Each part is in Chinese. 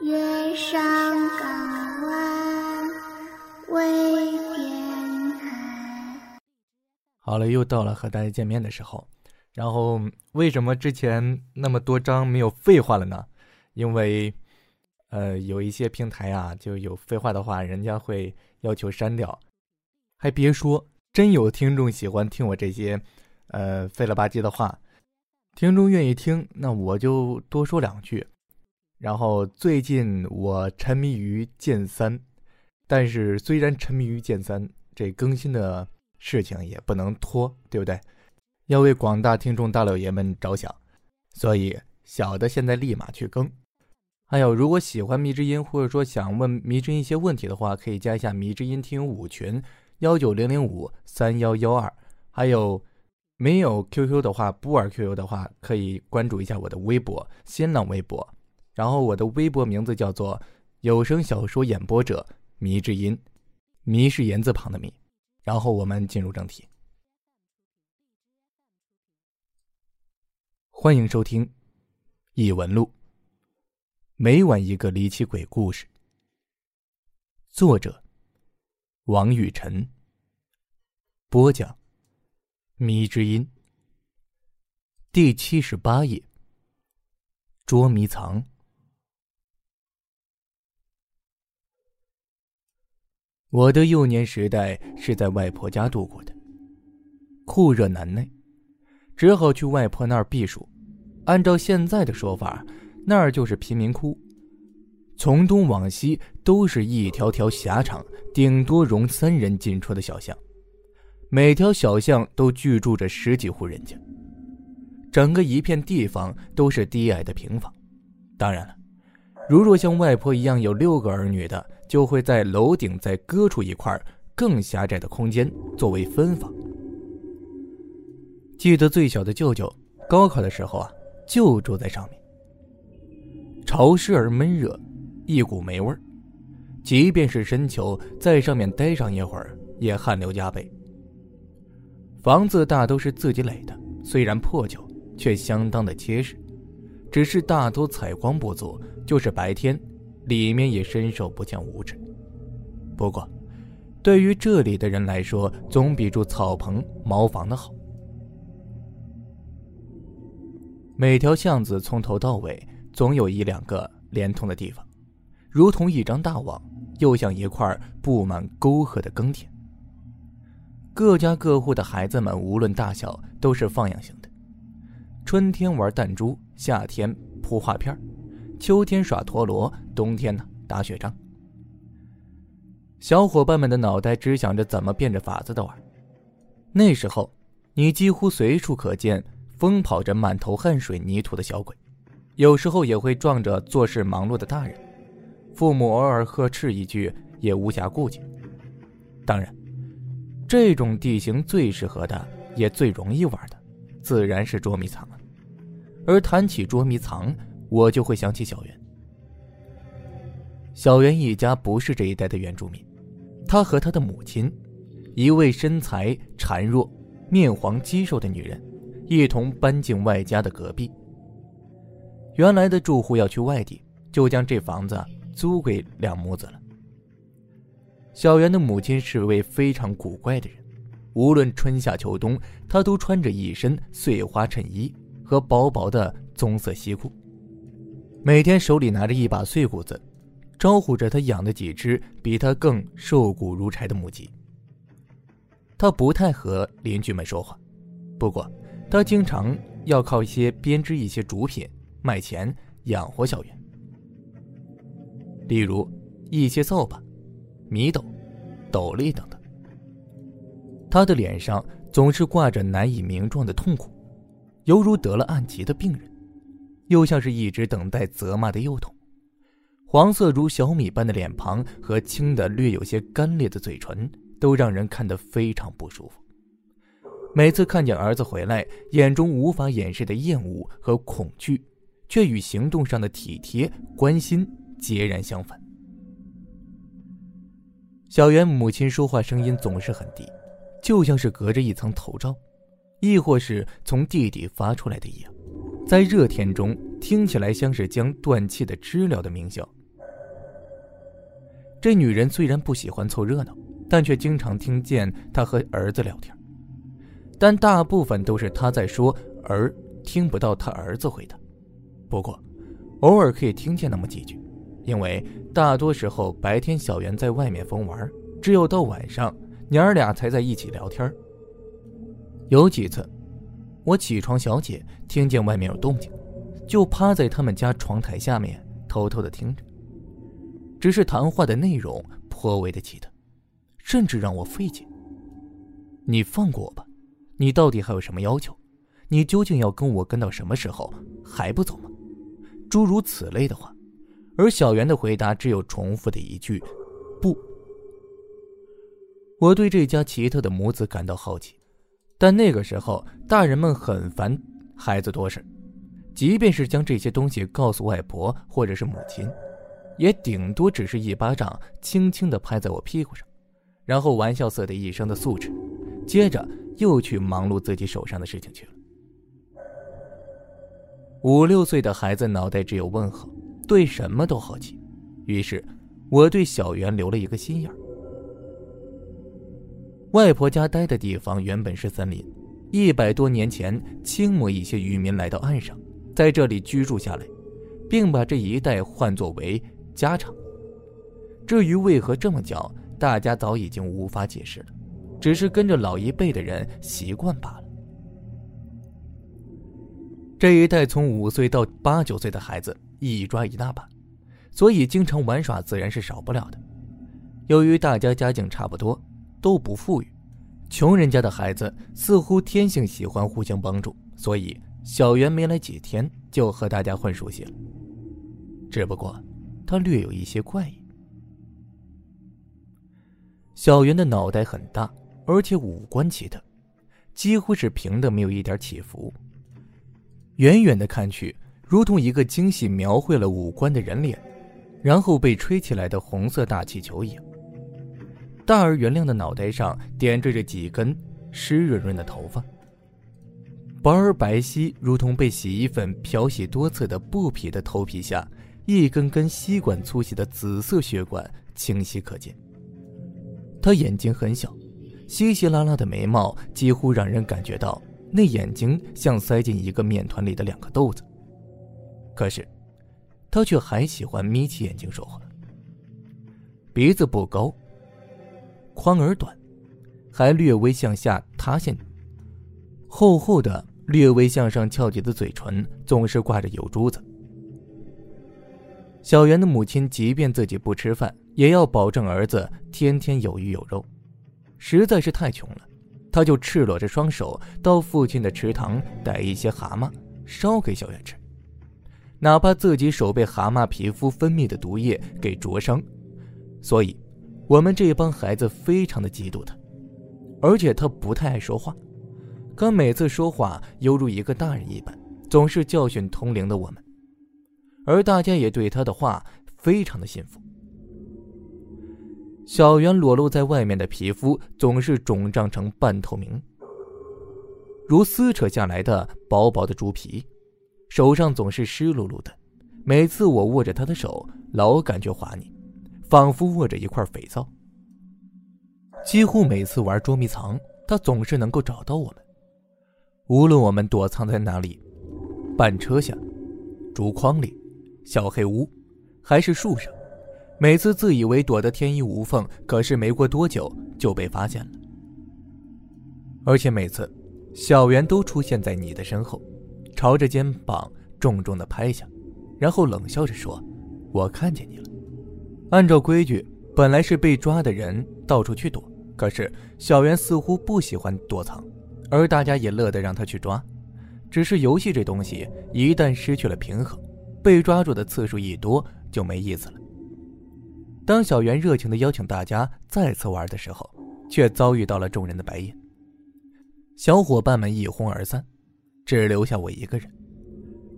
月上港湾微电台。好了，又到了和大家见面的时候。然后，为什么之前那么多章没有废话了呢？因为，呃，有一些平台啊，就有废话的话，人家会要求删掉。还别说，真有听众喜欢听我这些，呃，废了吧唧的话。听众愿意听，那我就多说两句。然后最近我沉迷于剑三，但是虽然沉迷于剑三，这更新的事情也不能拖，对不对？要为广大听众大老爷们着想，所以小的现在立马去更。还有，如果喜欢迷之音，或者说想问迷之音一些问题的话，可以加一下迷之音听友五群幺九零零五三幺幺二。还有没有 QQ 的话，不玩 QQ 的话，可以关注一下我的微博新浪微博。然后我的微博名字叫做有声小说演播者迷之音，迷是言字旁的迷。然后我们进入正题。欢迎收听《异闻录》，每晚一个离奇鬼故事。作者：王雨辰。播讲：迷之音。第七十八页。捉迷藏。我的幼年时代是在外婆家度过的，酷热难耐。只好去外婆那儿避暑。按照现在的说法，那儿就是贫民窟。从东往西都是一条条狭长、顶多容三人进出的小巷，每条小巷都居住着十几户人家。整个一片地方都是低矮的平房。当然了，如若像外婆一样有六个儿女的，就会在楼顶再割出一块更狭窄的空间作为分房。记得最小的舅舅高考的时候啊，就住在上面。潮湿而闷热，一股霉味儿，即便是深秋，在上面待上一会儿也汗流浃背。房子大都是自己垒的，虽然破旧，却相当的结实。只是大多采光不足，就是白天，里面也伸手不见五指。不过，对于这里的人来说，总比住草棚、茅房的好。每条巷子从头到尾总有一两个连通的地方，如同一张大网，又像一块布满沟壑的耕田。各家各户的孩子们无论大小都是放养型的，春天玩弹珠，夏天铺画片，秋天耍陀螺，冬天呢打雪仗。小伙伴们的脑袋只想着怎么变着法子的玩。那时候，你几乎随处可见。疯跑着满头汗水泥土的小鬼，有时候也会撞着做事忙碌的大人，父母偶尔呵斥一句也无暇顾及。当然，这种地形最适合的也最容易玩的，自然是捉迷藏了。而谈起捉迷藏，我就会想起小袁。小袁一家不是这一带的原住民，他和他的母亲，一位身材孱弱、面黄肌瘦的女人。一同搬进外家的隔壁。原来的住户要去外地，就将这房子租给两母子了。小袁的母亲是位非常古怪的人，无论春夏秋冬，她都穿着一身碎花衬衣和薄薄的棕色西裤，每天手里拿着一把碎谷子，招呼着他养的几只比他更瘦骨如柴的母鸡。他不太和邻居们说话，不过。他经常要靠一些编织一些竹品卖钱养活小袁，例如一些扫把、米斗、斗笠等等。他的脸上总是挂着难以名状的痛苦，犹如得了暗疾的病人，又像是一直等待责骂的幼童。黄色如小米般的脸庞和青的略有些干裂的嘴唇，都让人看得非常不舒服。每次看见儿子回来，眼中无法掩饰的厌恶和恐惧，却与行动上的体贴关心截然相反。小袁母亲说话声音总是很低，就像是隔着一层头罩，亦或是从地底发出来的一样，在热天中听起来像是将断气的知了的鸣叫，这女人虽然不喜欢凑热闹，但却经常听见她和儿子聊天，但大部分都是她在说，而听不到她儿子回答。不过，偶尔可以听见那么几句，因为大多时候白天小袁在外面疯玩，只有到晚上娘儿俩才在一起聊天。有几次，我起床小姐听见外面有动静，就趴在他们家窗台下面偷偷的听着。只是谈话的内容颇为的奇特，甚至让我费解。你放过我吧，你到底还有什么要求？你究竟要跟我跟到什么时候还不走吗？诸如此类的话，而小袁的回答只有重复的一句：“不。”我对这家奇特的母子感到好奇，但那个时候大人们很烦孩子多事，即便是将这些东西告诉外婆或者是母亲。也顶多只是一巴掌，轻轻的拍在我屁股上，然后玩笑似的一声的素质，接着又去忙碌自己手上的事情去了。五六岁的孩子脑袋只有问号，对什么都好奇，于是我对小袁留了一个心眼外婆家待的地方原本是森林，一百多年前，清末一些渔民来到岸上，在这里居住下来，并把这一带唤作为。家常。至于为何这么叫，大家早已经无法解释了，只是跟着老一辈的人习惯罢了。这一代从五岁到八九岁的孩子一抓一大把，所以经常玩耍自然是少不了的。由于大家家境差不多，都不富裕，穷人家的孩子似乎天性喜欢互相帮助，所以小袁没来几天就和大家混熟悉了。只不过。他略有一些怪异。小袁的脑袋很大，而且五官奇特，几乎是平的，没有一点起伏。远远的看去，如同一个精细描绘了五官的人脸，然后被吹起来的红色大气球一样。大而圆亮的脑袋上点缀着几根湿润润的头发，薄而白皙，如同被洗衣粉漂洗多次的布匹的头皮下。一根根吸管粗细的紫色血管清晰可见。他眼睛很小，稀稀拉拉的眉毛几乎让人感觉到那眼睛像塞进一个面团里的两个豆子。可是，他却还喜欢眯起眼睛说话。鼻子不高，宽而短，还略微向下塌陷。厚厚的、略微向上翘起的嘴唇总是挂着油珠子。小袁的母亲即便自己不吃饭，也要保证儿子天天有鱼有肉。实在是太穷了，他就赤裸着双手到附近的池塘逮一些蛤蟆烧给小袁吃，哪怕自己手被蛤蟆皮肤分泌的毒液给灼伤。所以，我们这帮孩子非常的嫉妒他，而且他不太爱说话，可每次说话犹如一个大人一般，总是教训同龄的我们。而大家也对他的话非常的信服。小圆裸露在外面的皮肤总是肿胀成半透明，如撕扯下来的薄薄的猪皮，手上总是湿漉漉的。每次我握着他的手，老感觉滑腻，仿佛握着一块肥皂。几乎每次玩捉迷藏，他总是能够找到我们，无论我们躲藏在哪里，半车下，竹筐里。小黑屋，还是树上，每次自以为躲得天衣无缝，可是没过多久就被发现了。而且每次，小圆都出现在你的身后，朝着肩膀重重的拍下，然后冷笑着说：“我看见你了。”按照规矩，本来是被抓的人到处去躲，可是小袁似乎不喜欢躲藏，而大家也乐得让他去抓。只是游戏这东西，一旦失去了平衡。被抓住的次数一多就没意思了。当小袁热情的邀请大家再次玩的时候，却遭遇到了众人的白眼。小伙伴们一哄而散，只留下我一个人，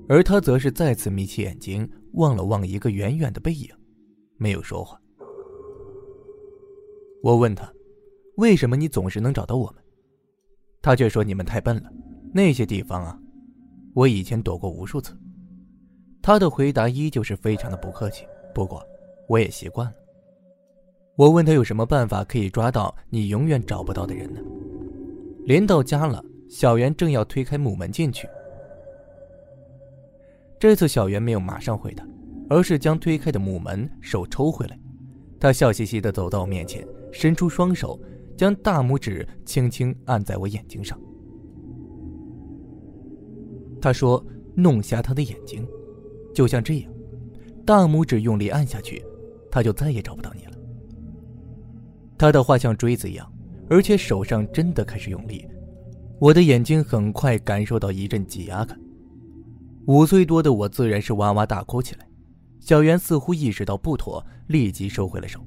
而他则是再次眯起眼睛望了望一个远远的背影，没有说话。我问他：“为什么你总是能找到我们？”他却说：“你们太笨了，那些地方啊，我以前躲过无数次。”他的回答依旧是非常的不客气，不过我也习惯了。我问他有什么办法可以抓到你永远找不到的人呢？临到家了，小袁正要推开木门进去。这次小袁没有马上回答，而是将推开的木门手抽回来。他笑嘻嘻的走到我面前，伸出双手，将大拇指轻轻按在我眼睛上。他说：“弄瞎他的眼睛，就像这样，大拇指用力按下去，他就再也找不到你了。”他的话像锥子一样，而且手上真的开始用力。我的眼睛很快感受到一阵挤压感。五岁多的我自然是哇哇大哭起来。小袁似乎意识到不妥，立即收回了手，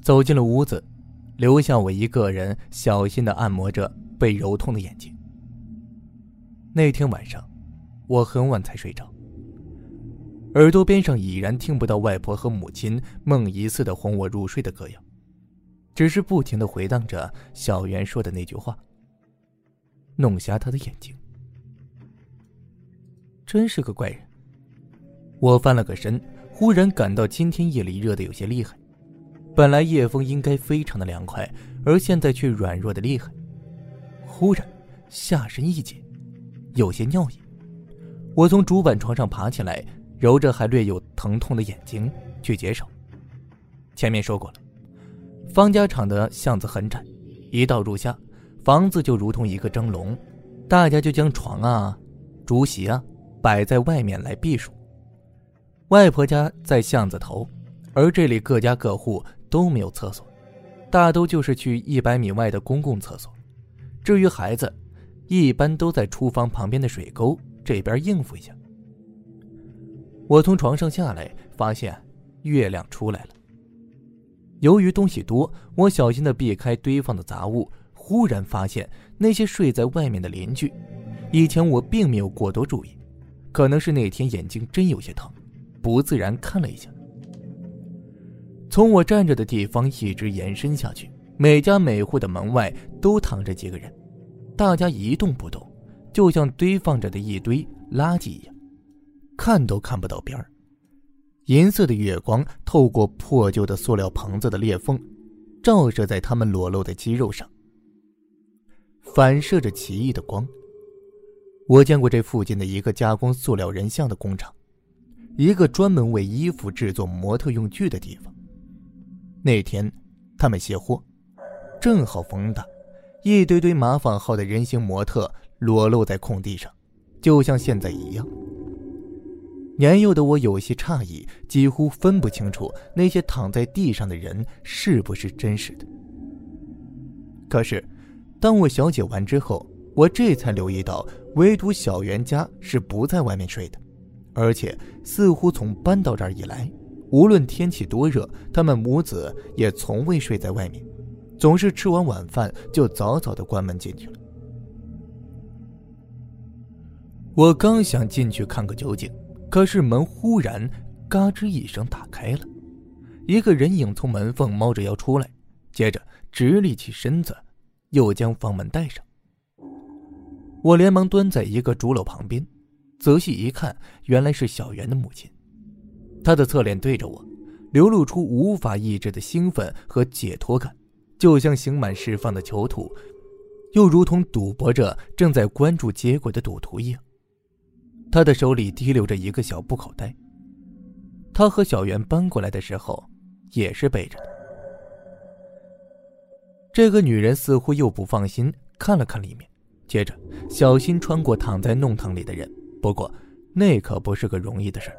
走进了屋子，留下我一个人小心的按摩着被揉痛的眼睛。那天晚上，我很晚才睡着，耳朵边上已然听不到外婆和母亲梦遗似的哄我入睡的歌谣，只是不停的回荡着小袁说的那句话：“弄瞎他的眼睛。”真是个怪人。我翻了个身。忽然感到今天夜里热的有些厉害，本来夜风应该非常的凉快，而现在却软弱的厉害。忽然下身一紧，有些尿意。我从主板床上爬起来，揉着还略有疼痛的眼睛去解手。前面说过了，方家厂的巷子很窄，一到入夏，房子就如同一个蒸笼，大家就将床啊、竹席啊摆在外面来避暑。外婆家在巷子头，而这里各家各户都没有厕所，大都就是去一百米外的公共厕所。至于孩子，一般都在厨房旁边的水沟这边应付一下。我从床上下来，发现月亮出来了。由于东西多，我小心的避开堆放的杂物，忽然发现那些睡在外面的邻居，以前我并没有过多注意，可能是那天眼睛真有些疼。不自然看了一下，从我站着的地方一直延伸下去，每家每户的门外都躺着几个人，大家一动不动，就像堆放着的一堆垃圾一样，看都看不到边儿。银色的月光透过破旧的塑料棚子的裂缝，照射在他们裸露的肌肉上，反射着奇异的光。我见过这附近的一个加工塑料人像的工厂。一个专门为衣服制作模特用具的地方。那天，他们卸货，正好风大，一堆堆马仿号的人形模特裸露在空地上，就像现在一样。年幼的我有些诧异，几乎分不清楚那些躺在地上的人是不是真实的。可是，当我小解完之后，我这才留意到，唯独小袁家是不在外面睡的。而且似乎从搬到这儿以来，无论天气多热，他们母子也从未睡在外面，总是吃完晚饭就早早的关门进去了。我刚想进去看个究竟，可是门忽然嘎吱一声打开了，一个人影从门缝猫着腰出来，接着直立起身子，又将房门带上。我连忙蹲在一个竹篓旁边。仔细一看，原来是小袁的母亲。她的侧脸对着我，流露出无法抑制的兴奋和解脱感，就像刑满释放的囚徒，又如同赌博着正在关注结果的赌徒一样。他的手里提溜着一个小布口袋。他和小袁搬过来的时候，也是背着的。这个女人似乎又不放心，看了看里面，接着小心穿过躺在弄堂里的人。不过，那可不是个容易的事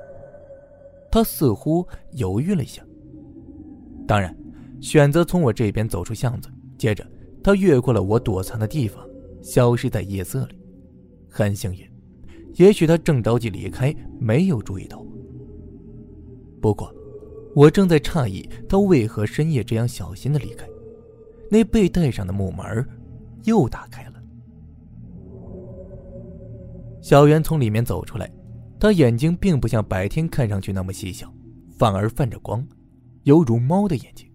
他似乎犹豫了一下，当然，选择从我这边走出巷子。接着，他越过了我躲藏的地方，消失在夜色里。很幸运，也许他正着急离开，没有注意到我。不过，我正在诧异他为何深夜这样小心的离开。那被带上的木门又打开了。小袁从里面走出来，他眼睛并不像白天看上去那么细小，反而泛着光，犹如猫的眼睛。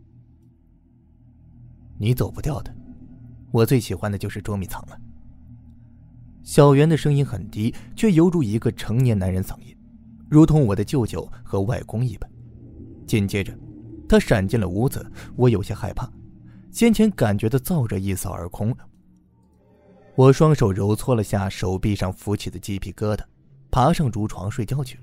你走不掉的，我最喜欢的就是捉迷藏了。小袁的声音很低，却犹如一个成年男人嗓音，如同我的舅舅和外公一般。紧接着，他闪进了屋子，我有些害怕。先前感觉的燥热一扫而空。我双手揉搓了下手臂上浮起的鸡皮疙瘩，爬上竹床睡觉去了。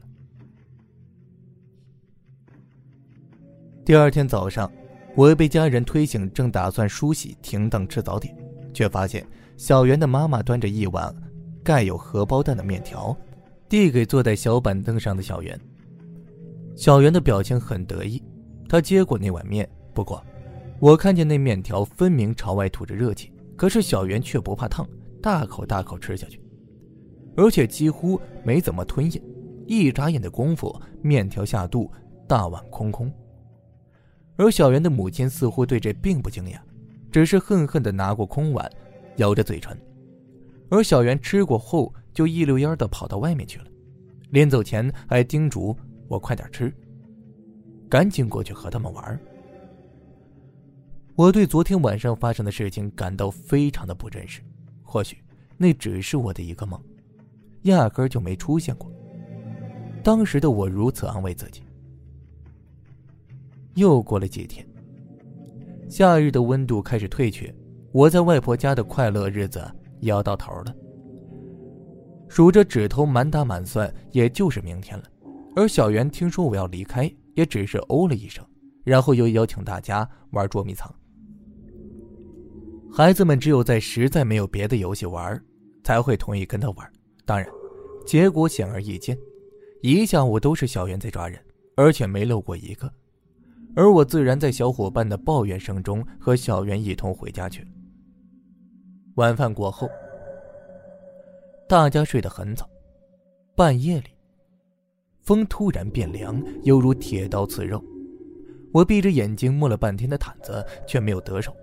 第二天早上，我被家人推醒，正打算梳洗停当吃早点，却发现小袁的妈妈端着一碗盖有荷包蛋的面条，递给坐在小板凳上的小袁。小袁的表情很得意，他接过那碗面，不过，我看见那面条分明朝外吐着热气，可是小袁却不怕烫，大口大口吃下去，而且几乎没怎么吞咽，一眨眼的功夫，面条下肚，大碗空空。而小袁的母亲似乎对这并不惊讶，只是恨恨地拿过空碗，咬着嘴唇。而小袁吃过后，就一溜烟地跑到外面去了，临走前还叮嘱我快点吃，赶紧过去和他们玩。我对昨天晚上发生的事情感到非常的不真实，或许那只是我的一个梦，压根就没出现过。当时的我如此安慰自己。又过了几天，夏日的温度开始退却，我在外婆家的快乐日子也要到头了。数着指头，满打满算也就是明天了。而小袁听说我要离开，也只是哦了一声，然后又邀请大家玩捉迷藏。孩子们只有在实在没有别的游戏玩，才会同意跟他玩。当然，结果显而易见，一下午都是小袁在抓人，而且没漏过一个。而我自然在小伙伴的抱怨声中和小袁一同回家去。晚饭过后，大家睡得很早。半夜里，风突然变凉，犹如铁刀刺肉。我闭着眼睛摸了半天的毯子，却没有得手，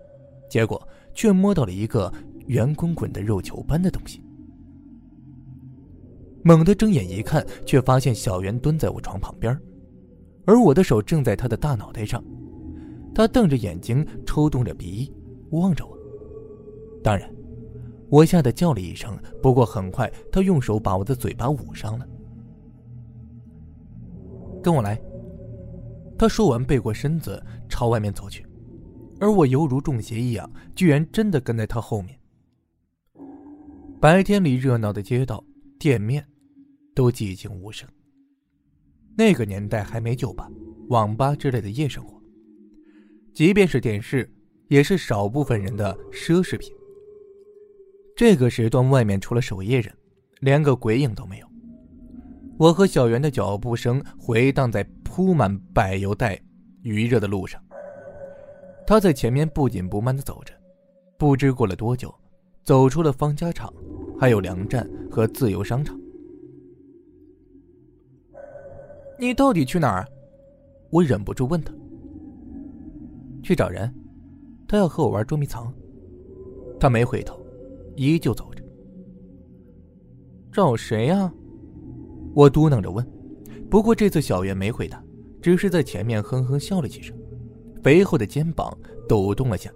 结果却摸到了一个圆滚滚的肉球般的东西。猛地睁眼一看，却发现小圆蹲在我床旁边。而我的手正在他的大脑袋上，他瞪着眼睛，抽动着鼻翼，望着我。当然，我吓得叫了一声。不过很快，他用手把我的嘴巴捂上了。跟我来。他说完，背过身子朝外面走去，而我犹如中邪一样，居然真的跟在他后面。白天里热闹的街道、店面，都寂静无声。那个年代还没酒吧、网吧之类的夜生活，即便是电视，也是少部分人的奢侈品。这个时段外面除了守夜人，连个鬼影都没有。我和小袁的脚步声回荡在铺满柏油带、余热的路上。他在前面不紧不慢地走着，不知过了多久，走出了方家场，还有粮站和自由商场。你到底去哪儿？我忍不住问他。去找人，他要和我玩捉迷藏。他没回头，依旧走着。找谁呀？我嘟囔着问。不过这次小袁没回答，只是在前面哼哼笑了几声，肥厚的肩膀抖动了下，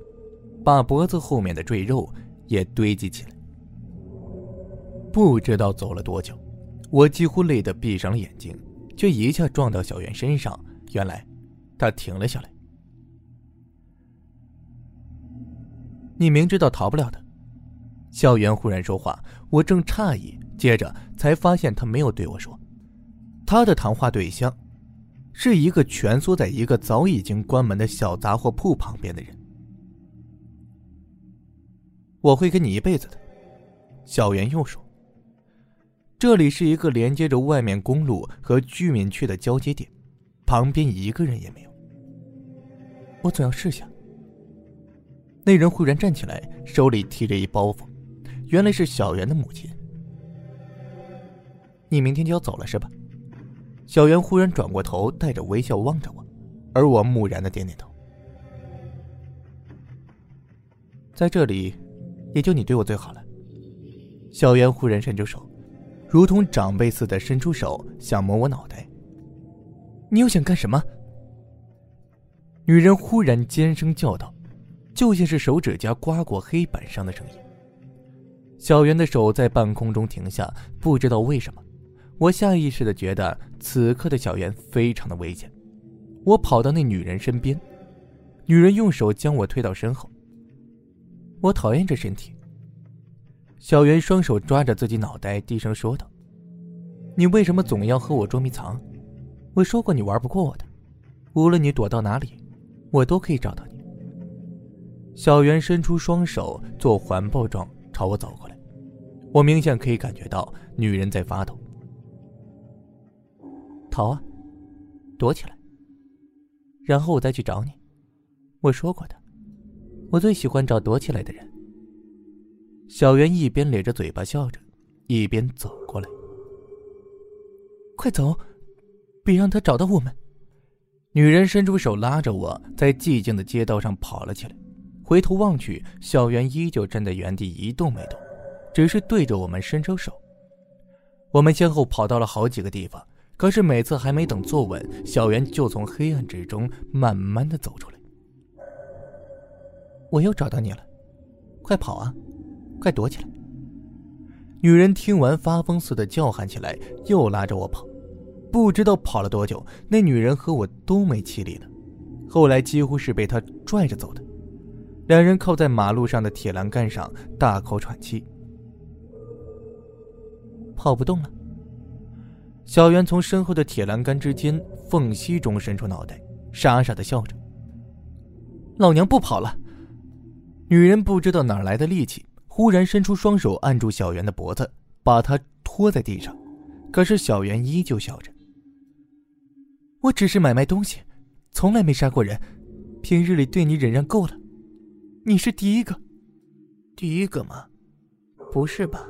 把脖子后面的赘肉也堆积起来。不知道走了多久，我几乎累得闭上了眼睛。却一下撞到小袁身上，原来他停了下来。你明知道逃不了的，小袁忽然说话，我正诧异，接着才发现他没有对我说，他的谈话对象是一个蜷缩在一个早已经关门的小杂货铺旁边的人。我会跟你一辈子的，小袁又说。这里是一个连接着外面公路和居民区的交接点，旁边一个人也没有。我总要试下。那人忽然站起来，手里提着一包袱，原来是小袁的母亲。你明天就要走了是吧？小袁忽然转过头，带着微笑望着我，而我木然的点点头。在这里，也就你对我最好了。小袁忽然伸出手。如同长辈似的伸出手想摸我脑袋，你又想干什么？女人忽然尖声叫道，就像是手指甲刮过黑板上的声音。小袁的手在半空中停下，不知道为什么，我下意识的觉得此刻的小袁非常的危险。我跑到那女人身边，女人用手将我推到身后。我讨厌这身体。小袁双手抓着自己脑袋，低声说道：“你为什么总要和我捉迷藏？我说过你玩不过我的，无论你躲到哪里，我都可以找到你。”小袁伸出双手做环抱状朝我走过来，我明显可以感觉到女人在发抖。逃啊，躲起来，然后我再去找你。我说过的，我最喜欢找躲起来的人。小袁一边咧着嘴巴笑着，一边走过来。快走，别让他找到我们！女人伸出手拉着我在寂静的街道上跑了起来。回头望去，小袁依旧站在原地一动没动，只是对着我们伸出手。我们先后跑到了好几个地方，可是每次还没等坐稳，小袁就从黑暗之中慢慢的走出来。我又找到你了，快跑啊！快躲起来！女人听完发疯似的叫喊起来，又拉着我跑。不知道跑了多久，那女人和我都没气力了，后来几乎是被她拽着走的。两人靠在马路上的铁栏杆上，大口喘气。跑不动了。小袁从身后的铁栏杆之间缝隙中伸出脑袋，傻傻的笑着。老娘不跑了。女人不知道哪来的力气。忽然伸出双手按住小袁的脖子，把他拖在地上。可是小袁依旧笑着：“我只是买卖东西，从来没杀过人。平日里对你忍让够了，你是第一个。第一个吗？不是吧？”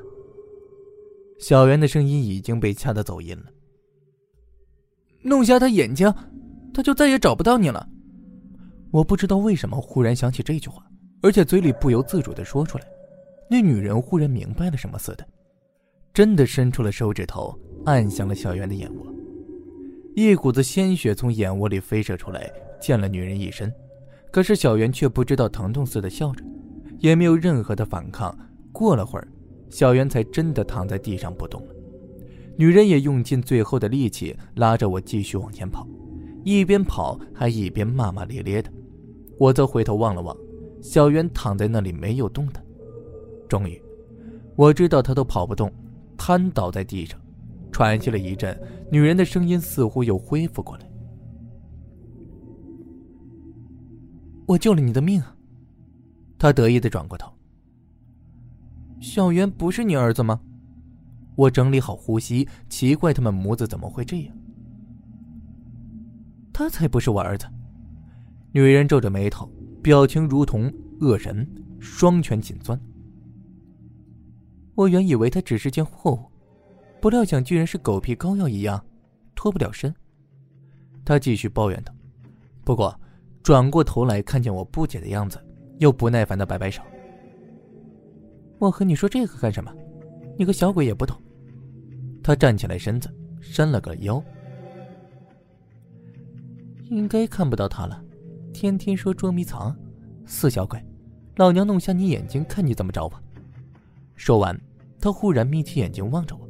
小袁的声音已经被掐得走音了。弄瞎他眼睛，他就再也找不到你了。我不知道为什么忽然想起这句话，而且嘴里不由自主的说出来。那女人忽然明白了什么似的，真的伸出了手指头按向了小圆的眼窝，一股子鲜血从眼窝里飞射出来，溅了女人一身。可是小圆却不知道疼痛似的笑着，也没有任何的反抗。过了会儿，小圆才真的躺在地上不动了。女人也用尽最后的力气拉着我继续往前跑，一边跑还一边骂骂咧咧的。我则回头望了望，小袁躺在那里没有动弹。终于，我知道他都跑不动，瘫倒在地上，喘息了一阵，女人的声音似乎又恢复过来：“我救了你的命啊。”他得意的转过头。小袁不是你儿子吗？我整理好呼吸，奇怪他们母子怎么会这样？他才不是我儿子。女人皱着眉头，表情如同恶人，双拳紧攥。我原以为他只是件货物，不料想居然是狗皮膏药一样，脱不了身。他继续抱怨道，不过转过头来看见我不解的样子，又不耐烦的摆摆手。我和你说这个干什么？你个小鬼也不懂。他站起来，身子伸了个腰。应该看不到他了，天天说捉迷藏，死小鬼，老娘弄瞎你眼睛，看你怎么着吧。说完。他忽然眯起眼睛望着我，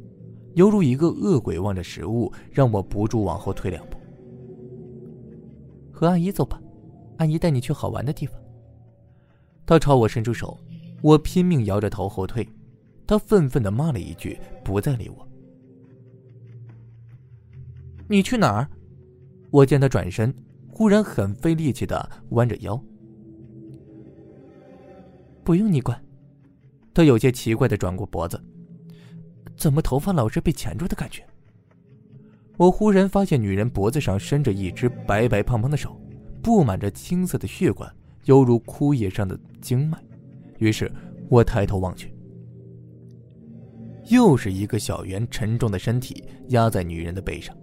犹如一个恶鬼望着食物，让我不住往后退两步。和阿姨走吧，阿姨带你去好玩的地方。他朝我伸出手，我拼命摇着头后退。他愤愤地骂了一句，不再理我。你去哪儿？我见他转身，忽然很费力气的弯着腰。不用你管。他有些奇怪的转过脖子，怎么头发老是被钳住的感觉？我忽然发现女人脖子上伸着一只白白胖胖的手，布满着青色的血管，犹如枯叶上的经脉。于是我抬头望去，又是一个小圆沉重的身体压在女人的背上，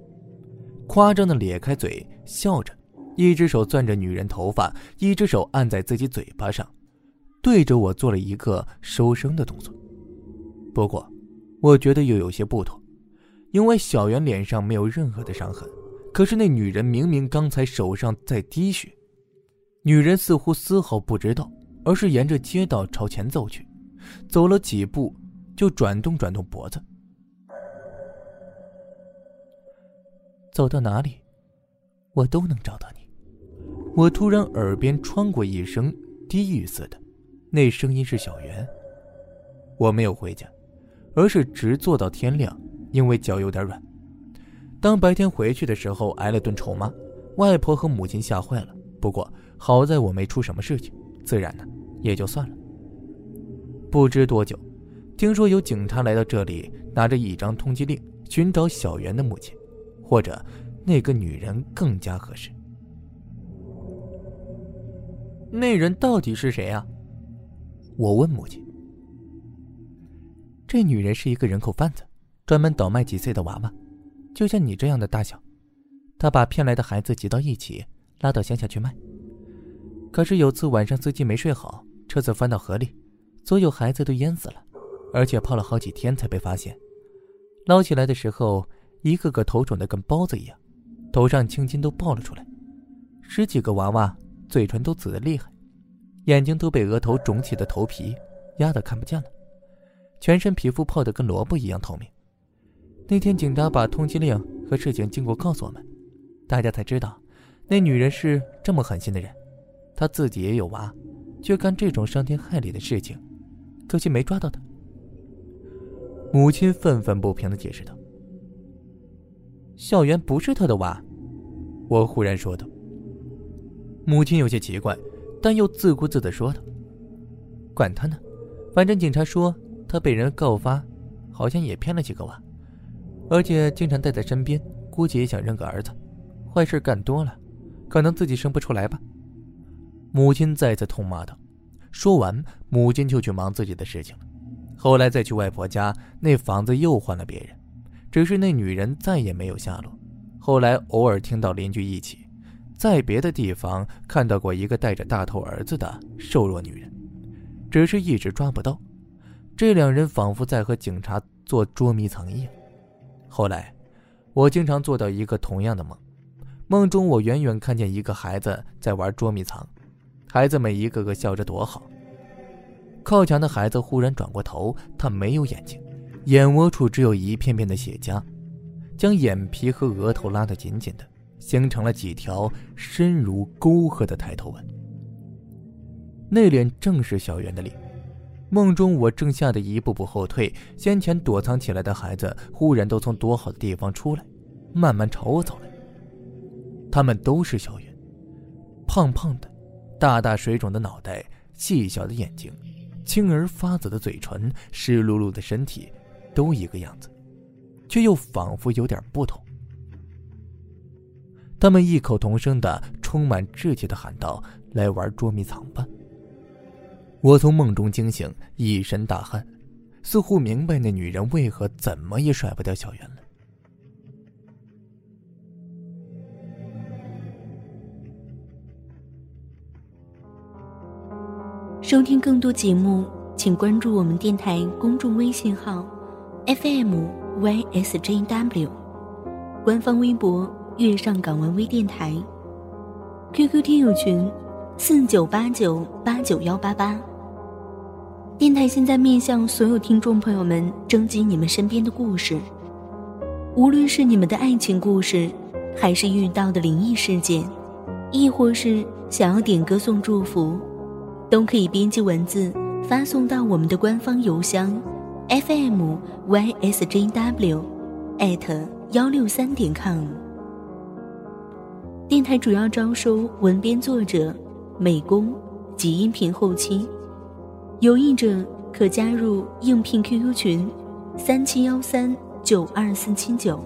夸张的咧开嘴笑着，一只手攥着女人头发，一只手按在自己嘴巴上。对着我做了一个收声的动作，不过，我觉得又有些不妥，因为小圆脸上没有任何的伤痕，可是那女人明明刚才手上在滴血。女人似乎丝毫不知道，而是沿着街道朝前走去，走了几步就转动转动脖子。走到哪里？我都能找到你。我突然耳边穿过一声低语似的，那声音是小袁。我没有回家，而是直坐到天亮，因为脚有点软。当白天回去的时候，挨了顿臭骂，外婆和母亲吓坏了。不过好在我没出什么事情，自然呢也就算了。不知多久，听说有警察来到这里，拿着一张通缉令，寻找小袁的母亲，或者那个女人更加合适。那人到底是谁啊？我问母亲。这女人是一个人口贩子，专门倒卖几岁的娃娃，就像你这样的大小。她把骗来的孩子挤到一起，拉到乡下去卖。可是有次晚上，司机没睡好，车子翻到河里，所有孩子都淹死了，而且泡了好几天才被发现。捞起来的时候，一个个头肿得跟包子一样，头上青筋都爆了出来，十几个娃娃嘴唇都紫得厉害，眼睛都被额头肿起的头皮压得看不见了。全身皮肤泡得跟萝卜一样透明。那天警察把通缉令和事情经过告诉我们，大家才知道，那女人是这么狠心的人。她自己也有娃，却干这种伤天害理的事情，可惜没抓到她。母亲愤愤不平地解释道：“校园不是他的娃。”我忽然说道。母亲有些奇怪，但又自顾自地说道：“管他呢，反正警察说。”他被人告发，好像也骗了几个娃，而且经常带在身边，估计也想认个儿子。坏事干多了，可能自己生不出来吧。母亲再次痛骂道。说完，母亲就去忙自己的事情了。后来再去外婆家，那房子又换了别人，只是那女人再也没有下落。后来偶尔听到邻居一起，在别的地方看到过一个带着大头儿子的瘦弱女人，只是一直抓不到。这两人仿佛在和警察做捉迷藏一样。后来，我经常做到一个同样的梦，梦中我远远看见一个孩子在玩捉迷藏，孩子们一个个笑着躲好。靠墙的孩子忽然转过头，他没有眼睛，眼窝处只有一片片的血痂，将眼皮和额头拉得紧紧的，形成了几条深如沟壑的抬头纹。那脸正是小圆的脸。梦中，我正吓得一步步后退，先前躲藏起来的孩子忽然都从躲好的地方出来，慢慢朝我走来。他们都是小圆，胖胖的，大大水肿的脑袋，细小的眼睛，青而发紫的嘴唇，湿漉漉的身体，都一个样子，却又仿佛有点不同。他们异口同声的、充满志气的喊道：“来玩捉迷藏吧！”我从梦中惊醒，一身大汗，似乎明白那女人为何怎么也甩不掉小袁了。收听更多节目，请关注我们电台公众微信号 FMYSJW，官方微博“月上港湾微电台 ”，QQ 听友群四九八九八九幺八八。电台现在面向所有听众朋友们征集你们身边的故事，无论是你们的爱情故事，还是遇到的灵异事件，亦或是想要点歌送祝福，都可以编辑文字发送到我们的官方邮箱，fmysjw，艾特幺六三点 com。电台主要招收文编作者、美工及音频后期。有意者可加入应聘 QQ 群：三七幺三九二四七九。